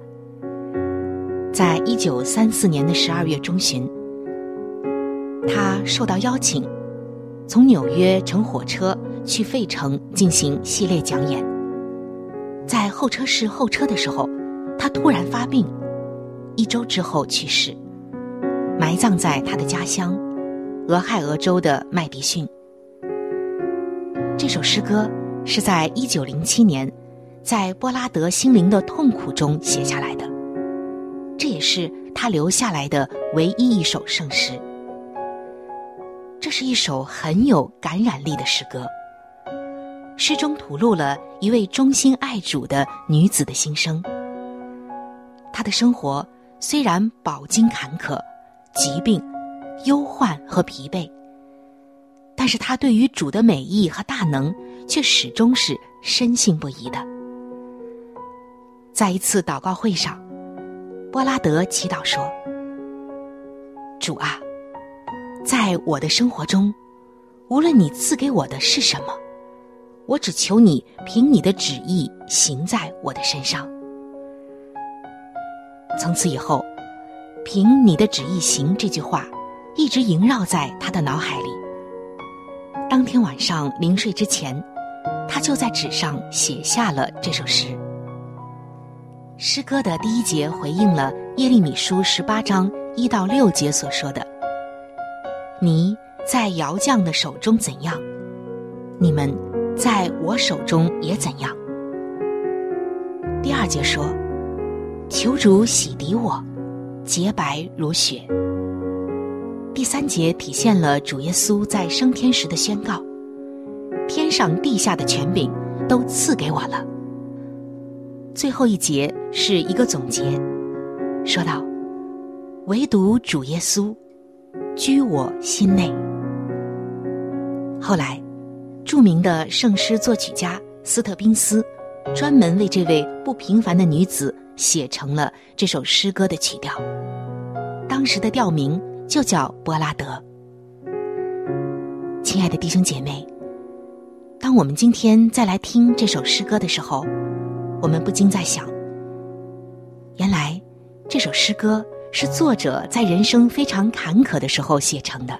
在一九三四年的十二月中旬，他受到邀请，从纽约乘火车去费城进行系列讲演。在候车室候车的时候，他突然发病，一周之后去世，埋葬在他的家乡俄亥俄州的麦迪逊。这首诗歌是在一九零七年，在波拉德心灵的痛苦中写下来的，这也是他留下来的唯一一首圣诗。这是一首很有感染力的诗歌，诗中吐露了一位忠心爱主的女子的心声。她的生活虽然饱经坎坷、疾病、忧患和疲惫。但是他对于主的美意和大能，却始终是深信不疑的。在一次祷告会上，波拉德祈祷说：“主啊，在我的生活中，无论你赐给我的是什么，我只求你凭你的旨意行在我的身上。”从此以后，“凭你的旨意行”这句话，一直萦绕在他的脑海里。当天晚上临睡之前，他就在纸上写下了这首诗。诗歌的第一节回应了耶利米书十八章一到六节所说的：“你在窑匠的手中怎样，你们在我手中也怎样。”第二节说：“求主洗涤我，洁白如雪。”第三节体现了主耶稣在升天时的宣告：“天上地下的权柄都赐给我了。”最后一节是一个总结，说道：“唯独主耶稣居我心内。”后来，著名的圣诗作曲家斯特宾斯专门为这位不平凡的女子写成了这首诗歌的曲调，当时的调名。就叫波拉德。亲爱的弟兄姐妹，当我们今天再来听这首诗歌的时候，我们不禁在想：原来这首诗歌是作者在人生非常坎坷的时候写成的。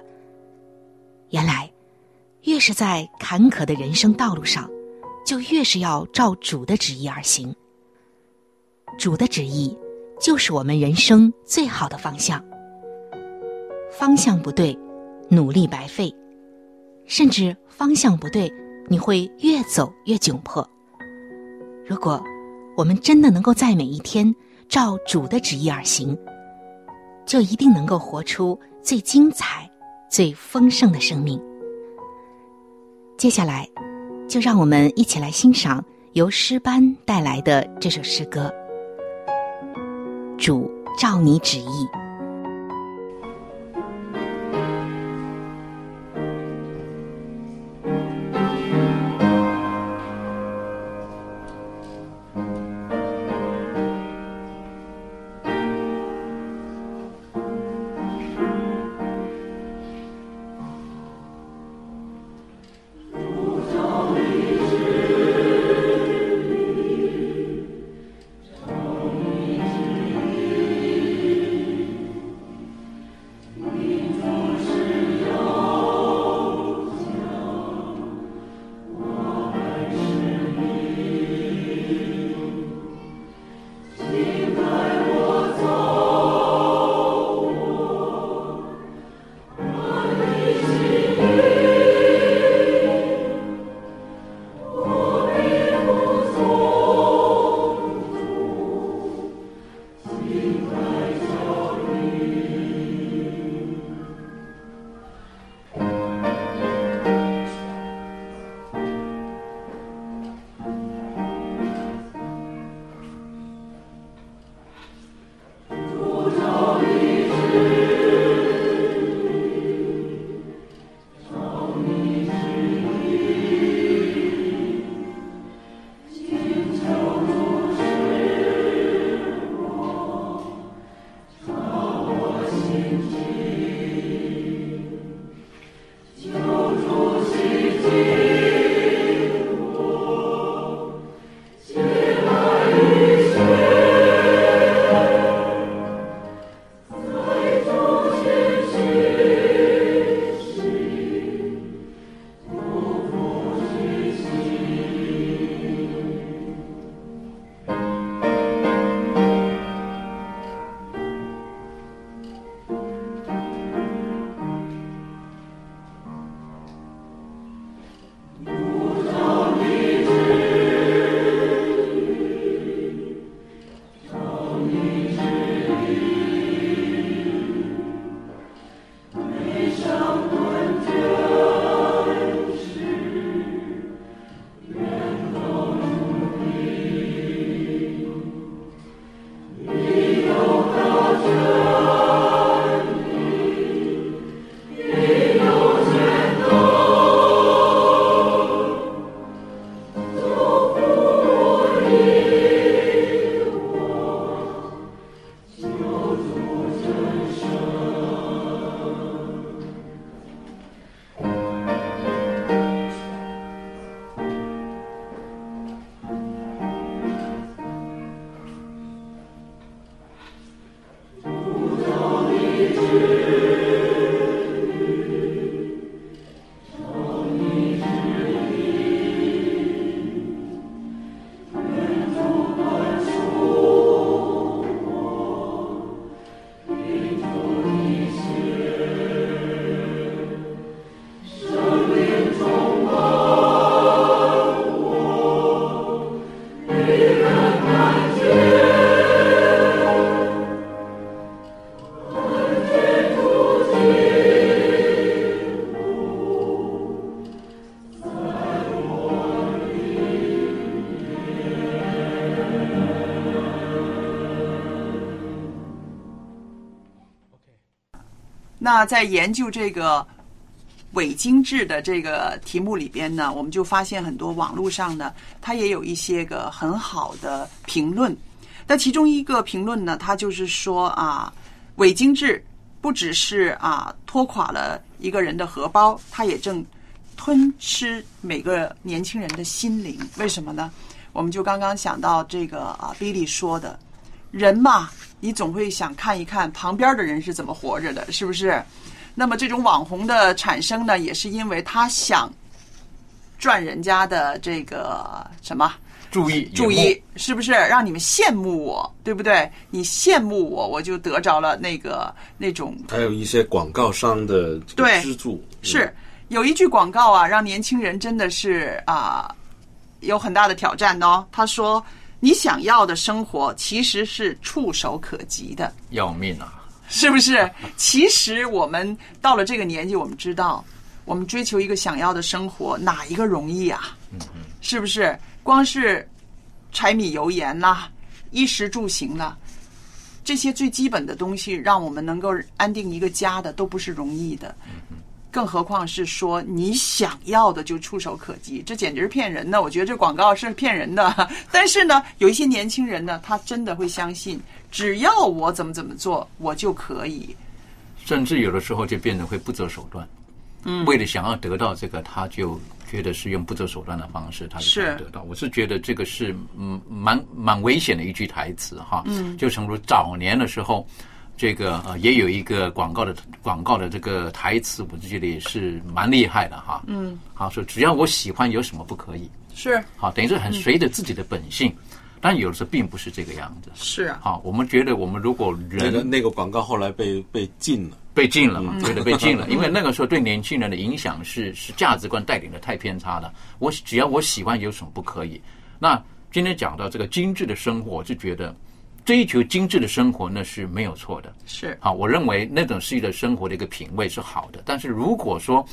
原来，越是在坎坷的人生道路上，就越是要照主的旨意而行。主的旨意就是我们人生最好的方向。方向不对，努力白费；甚至方向不对，你会越走越窘迫。如果我们真的能够在每一天照主的旨意而行，就一定能够活出最精彩、最丰盛的生命。接下来，就让我们一起来欣赏由诗班带来的这首诗歌《主照你旨意》。那在研究这个伪精致的这个题目里边呢，我们就发现很多网络上呢，它也有一些个很好的评论。那其中一个评论呢，它就是说啊，伪精致不只是啊拖垮了一个人的荷包，它也正吞吃每个年轻人的心灵。为什么呢？我们就刚刚想到这个啊，Billy 说的，人嘛，你总会想看一看旁边的人是怎么活着的，是不是？那么这种网红的产生呢，也是因为他想赚人家的这个什么注意注意，是不是让你们羡慕我，对不对？你羡慕我，我就得着了那个那种还有一些广告商的这个对资助，是有一句广告啊，让年轻人真的是啊、有很大的挑战哦。他说：“你想要的生活其实是触手可及的。要命啊！”是不是？其实我们到了这个年纪，我们知道，我们追求一个想要的生活，哪一个容易啊？是不是？光是柴米油盐啦、衣食住行啦，这些最基本的东西，让我们能够安定一个家的，都不是容易的。更何况是说你想要的就触手可及，这简直是骗人的。我觉得这广告是骗人的。但是呢，有一些年轻人呢，他真的会相信，只要我怎么怎么做，我就可以。甚至有的时候就变得会不择手段。嗯为了想要得到这个，他就觉得是用不择手段的方式，他是得到。我是觉得这个是嗯蛮蛮危险的一句台词哈。嗯就诚如早年的时候，这个呃也有一个广告的广告的这个台词，我就觉得也是蛮厉害的哈。嗯，好说只要我喜欢，有什么不可以？是好，等于是很随着自己的本性，但有的时候并不是这个样子。是啊，好，我们觉得我们如果那个人那个广告后来被被禁了。被禁了嘛，对的，被禁了，因为那个时候对年轻人的影响是是价值观带领的太偏差了。我只要我喜欢，有什么不可以？那今天讲到这个精致的生活，我就觉得追求精致的生活那是没有错的。是好，我认为那种是一个生活的一个品味是好的，但是如果说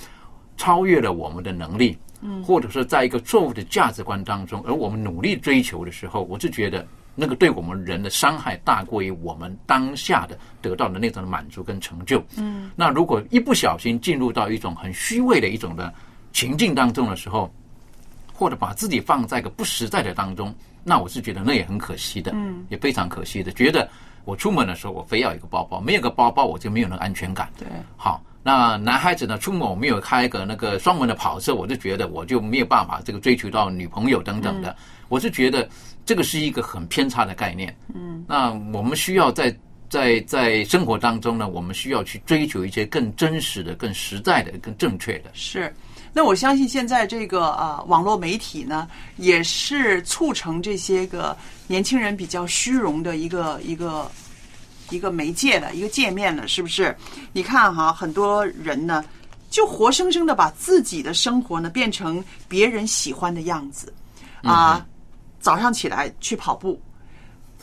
超越了我们的能力，嗯，或者说在一个错误的价值观当中，而我们努力追求的时候，我就觉得那个对我们人的伤害大过于我们当下的得到的那种满足跟成就。嗯，那如果一不小心进入到一种很虚伪的一种的情境当中的时候，或者把自己放在一个不实在的当中，那我是觉得那也很可惜的，嗯，也非常可惜的。觉得我出门的时候我非要一个包包，没有个包包我就没有那个安全感。对，好，那男孩子呢，出门我没有开个那个双门的跑车，我就觉得我就没有办法这个追求到女朋友等等的。我是觉得这个是一个很偏差的概念。嗯，那我们需要在在在生活当中呢，我们需要去追求一些更真实的、更实在的、更正确的。是。那我相信现在这个呃网络媒体呢，也是促成这些个年轻人比较虚荣的一个一个一个媒介的一个界面了，是不是？你看哈，很多人呢，就活生生的把自己的生活呢变成别人喜欢的样子啊。早上起来去跑步，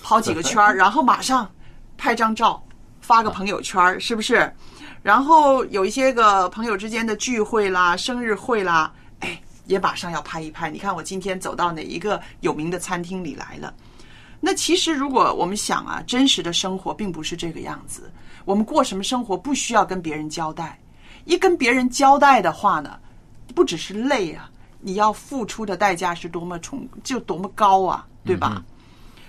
跑几个圈儿，然后马上拍张照，发个朋友圈儿，是不是？然后有一些个朋友之间的聚会啦、生日会啦，哎，也马上要拍一拍。你看我今天走到哪一个有名的餐厅里来了？那其实如果我们想啊，真实的生活并不是这个样子。我们过什么生活不需要跟别人交代，一跟别人交代的话呢，不只是累啊，你要付出的代价是多么重，就多么高啊，对吧？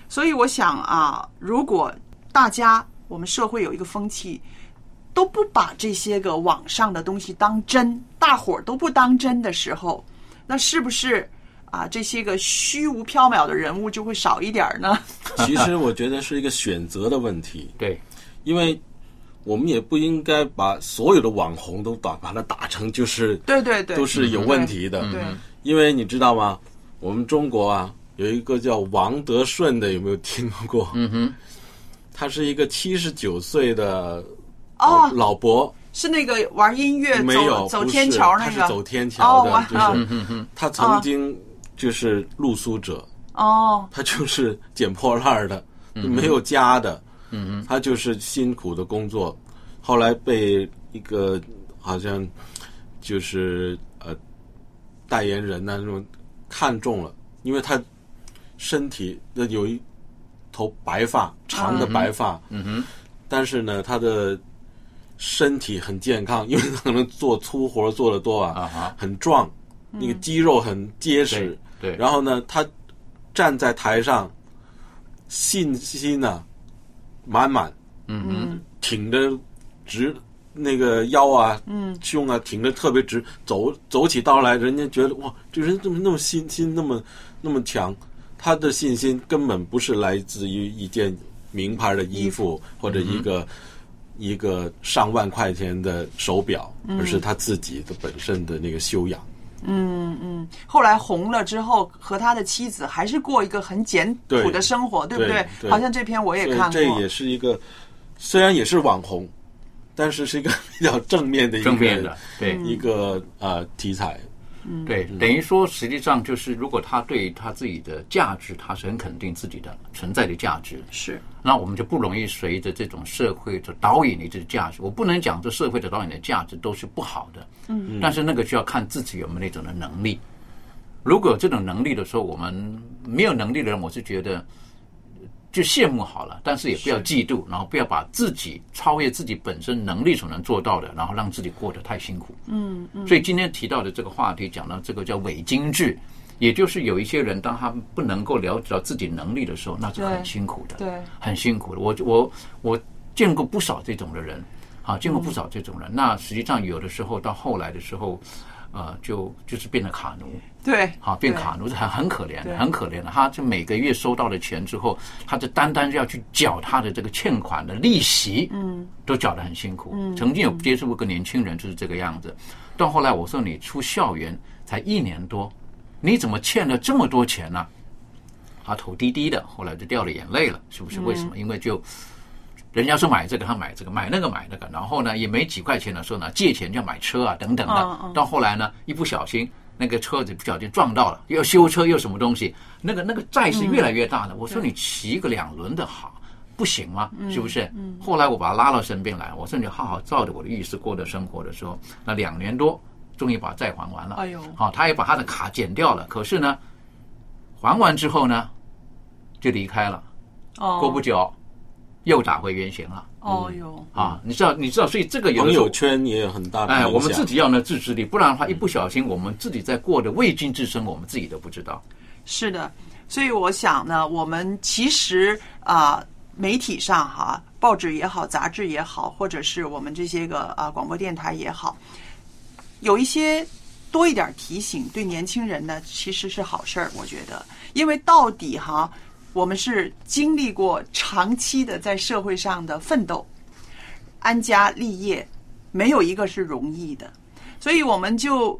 所以我想啊，如果大家我们社会有一个风气，都不把这些个网上的东西当真，大伙儿都不当真的时候，那是不是啊这些个虚无缥缈的人物就会少一点儿呢？其实我觉得是一个选择的问题，对，因为我们也不应该把所有的网红都打把它打成就是对对对，都是有问题的，对，因为你知道吗？我们中国啊有一个叫王德顺的，有没有听过？嗯哼，他是一个七十九岁的哦老老伯，是那个玩音乐没有走天桥那个。他是走天桥的，哦就是 他曾经就是露宿者，哦，他就是捡破烂儿的，没有家的，嗯他就是辛苦的工作，后来被一个好像就是呃代言人呐、那种看中了，因为他身体那有一头白发，长的白发，嗯哼，但是呢，他的身体很健康，因为他可能做粗活做的多啊，很壮，那个肌肉很结实。对，然后呢，他站在台上，信心呢、满满，嗯嗯，挺着直那个腰啊，嗯，胸啊，挺着特别直，走走起道来，人家觉得哇，这人怎么那么信心那么那么强？他的信心根本不是来自于一件名牌的衣服或者一个、一个上万块钱的手表，而是他自己的本身的那个修养。嗯嗯，后来红了之后，和他的妻子还是过一个很简朴的生活，对不对？对。好像这篇我也看过，这也是一个虽然也是网红，但是是一个 比较正面的一个正面的，对，一个呃题材。嗯，对，等于说实际上就是，如果他对他自己的价值，他是很肯定自己的存在的价值，是。那我们就不容易随着这种社会的导引的这价值。我不能讲这社会的导引的价值都是不好的，嗯。但是那个就要看自己有没有那种的能力。如果有这种能力的时候，我们没有能力的人，我是觉得就羡慕好了，但是也不要嫉妒，然后不要把自己超越自己本身能力所能做到的，然后让自己过得太辛苦。嗯嗯，所以今天提到的这个话题，讲到这个叫伪精致，也就是有一些人，当他不能够了解到自己能力的时候，那是很辛苦的。对，很辛苦的。我我我见过不少这种的人，啊，见过不少这种人。那实际上有的时候到后来的时候，呃，就就是变成卡奴，对，好变卡奴是很很可怜的，很可怜的。他就每个月收到的钱之后，他就单单要去缴他的这个欠款的利息，嗯，都缴得很辛苦。嗯曾经有接触过个年轻人就是这个样子。到后来我说你出校园才一年多，你怎么欠了这么多钱呢、他头低低的，后来就掉了眼泪了，是不是？嗯为什么？因为就人家说买这个，他买这个，买那个买那个，然后呢也没几块钱的时候呢，借钱就要买车啊等等的。到后来呢，一不小心那个车子不小心撞到了，又修车又什么东西，那个那个债是越来越大的。我说你骑个两轮的好。不行吗？是不是？后来我把他拉到身边来，我说你好好照着我的意思过的生活的时候，那两年多，终于把债还完了。哎呦好、他也把他的卡减掉了。可是呢，还完之后呢，就离开了。哦，过不久，又打回原形了。哦哟，啊，你知道，你知道，所以这个有朋友圈也有很大的哎，影响。我们自己要呢自制力，不然的话，一不小心，我们自己在过的未尽之身，我们自己都不知道。是的，所以我想呢，我们其实啊、媒体上哈，报纸也好，杂志也好，或者是我们这些个啊、广播电台也好，有一些多一点提醒，对年轻人呢其实是好事儿，我觉得，因为到底哈，我们是经历过长期的在社会上的奋斗，安家立业，没有一个是容易的，所以我们就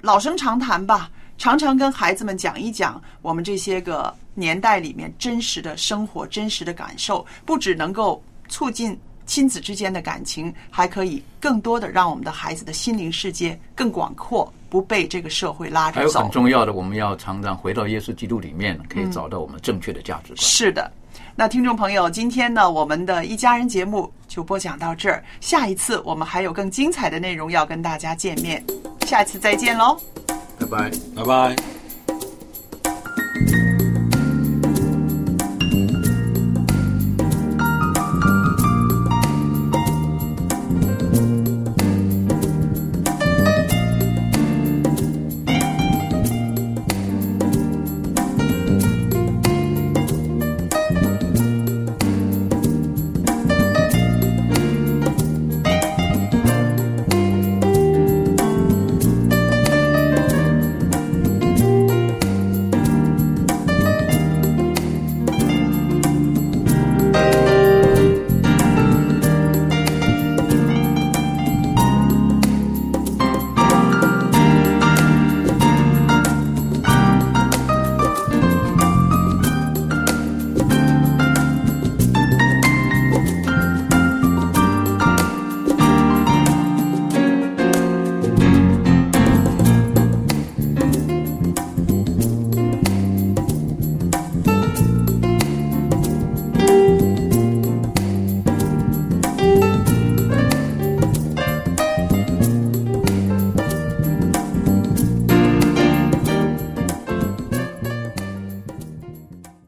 老生常谈吧，常常跟孩子们讲一讲我们这些个年代里面真实的生活、真实的感受，不只能够促进亲子之间的感情，还可以更多的让我们的孩子的心灵世界更广阔，不被这个社会拉着走还有很。重要的，我们要常常回到耶稣基督里面，可以找到我们正确的价值观。是的，那听众朋友，今天呢，我们的一家人节目就播讲到这儿。下一次我们还有更精彩的内容要跟大家见面，下次再见喽。拜拜。拜拜。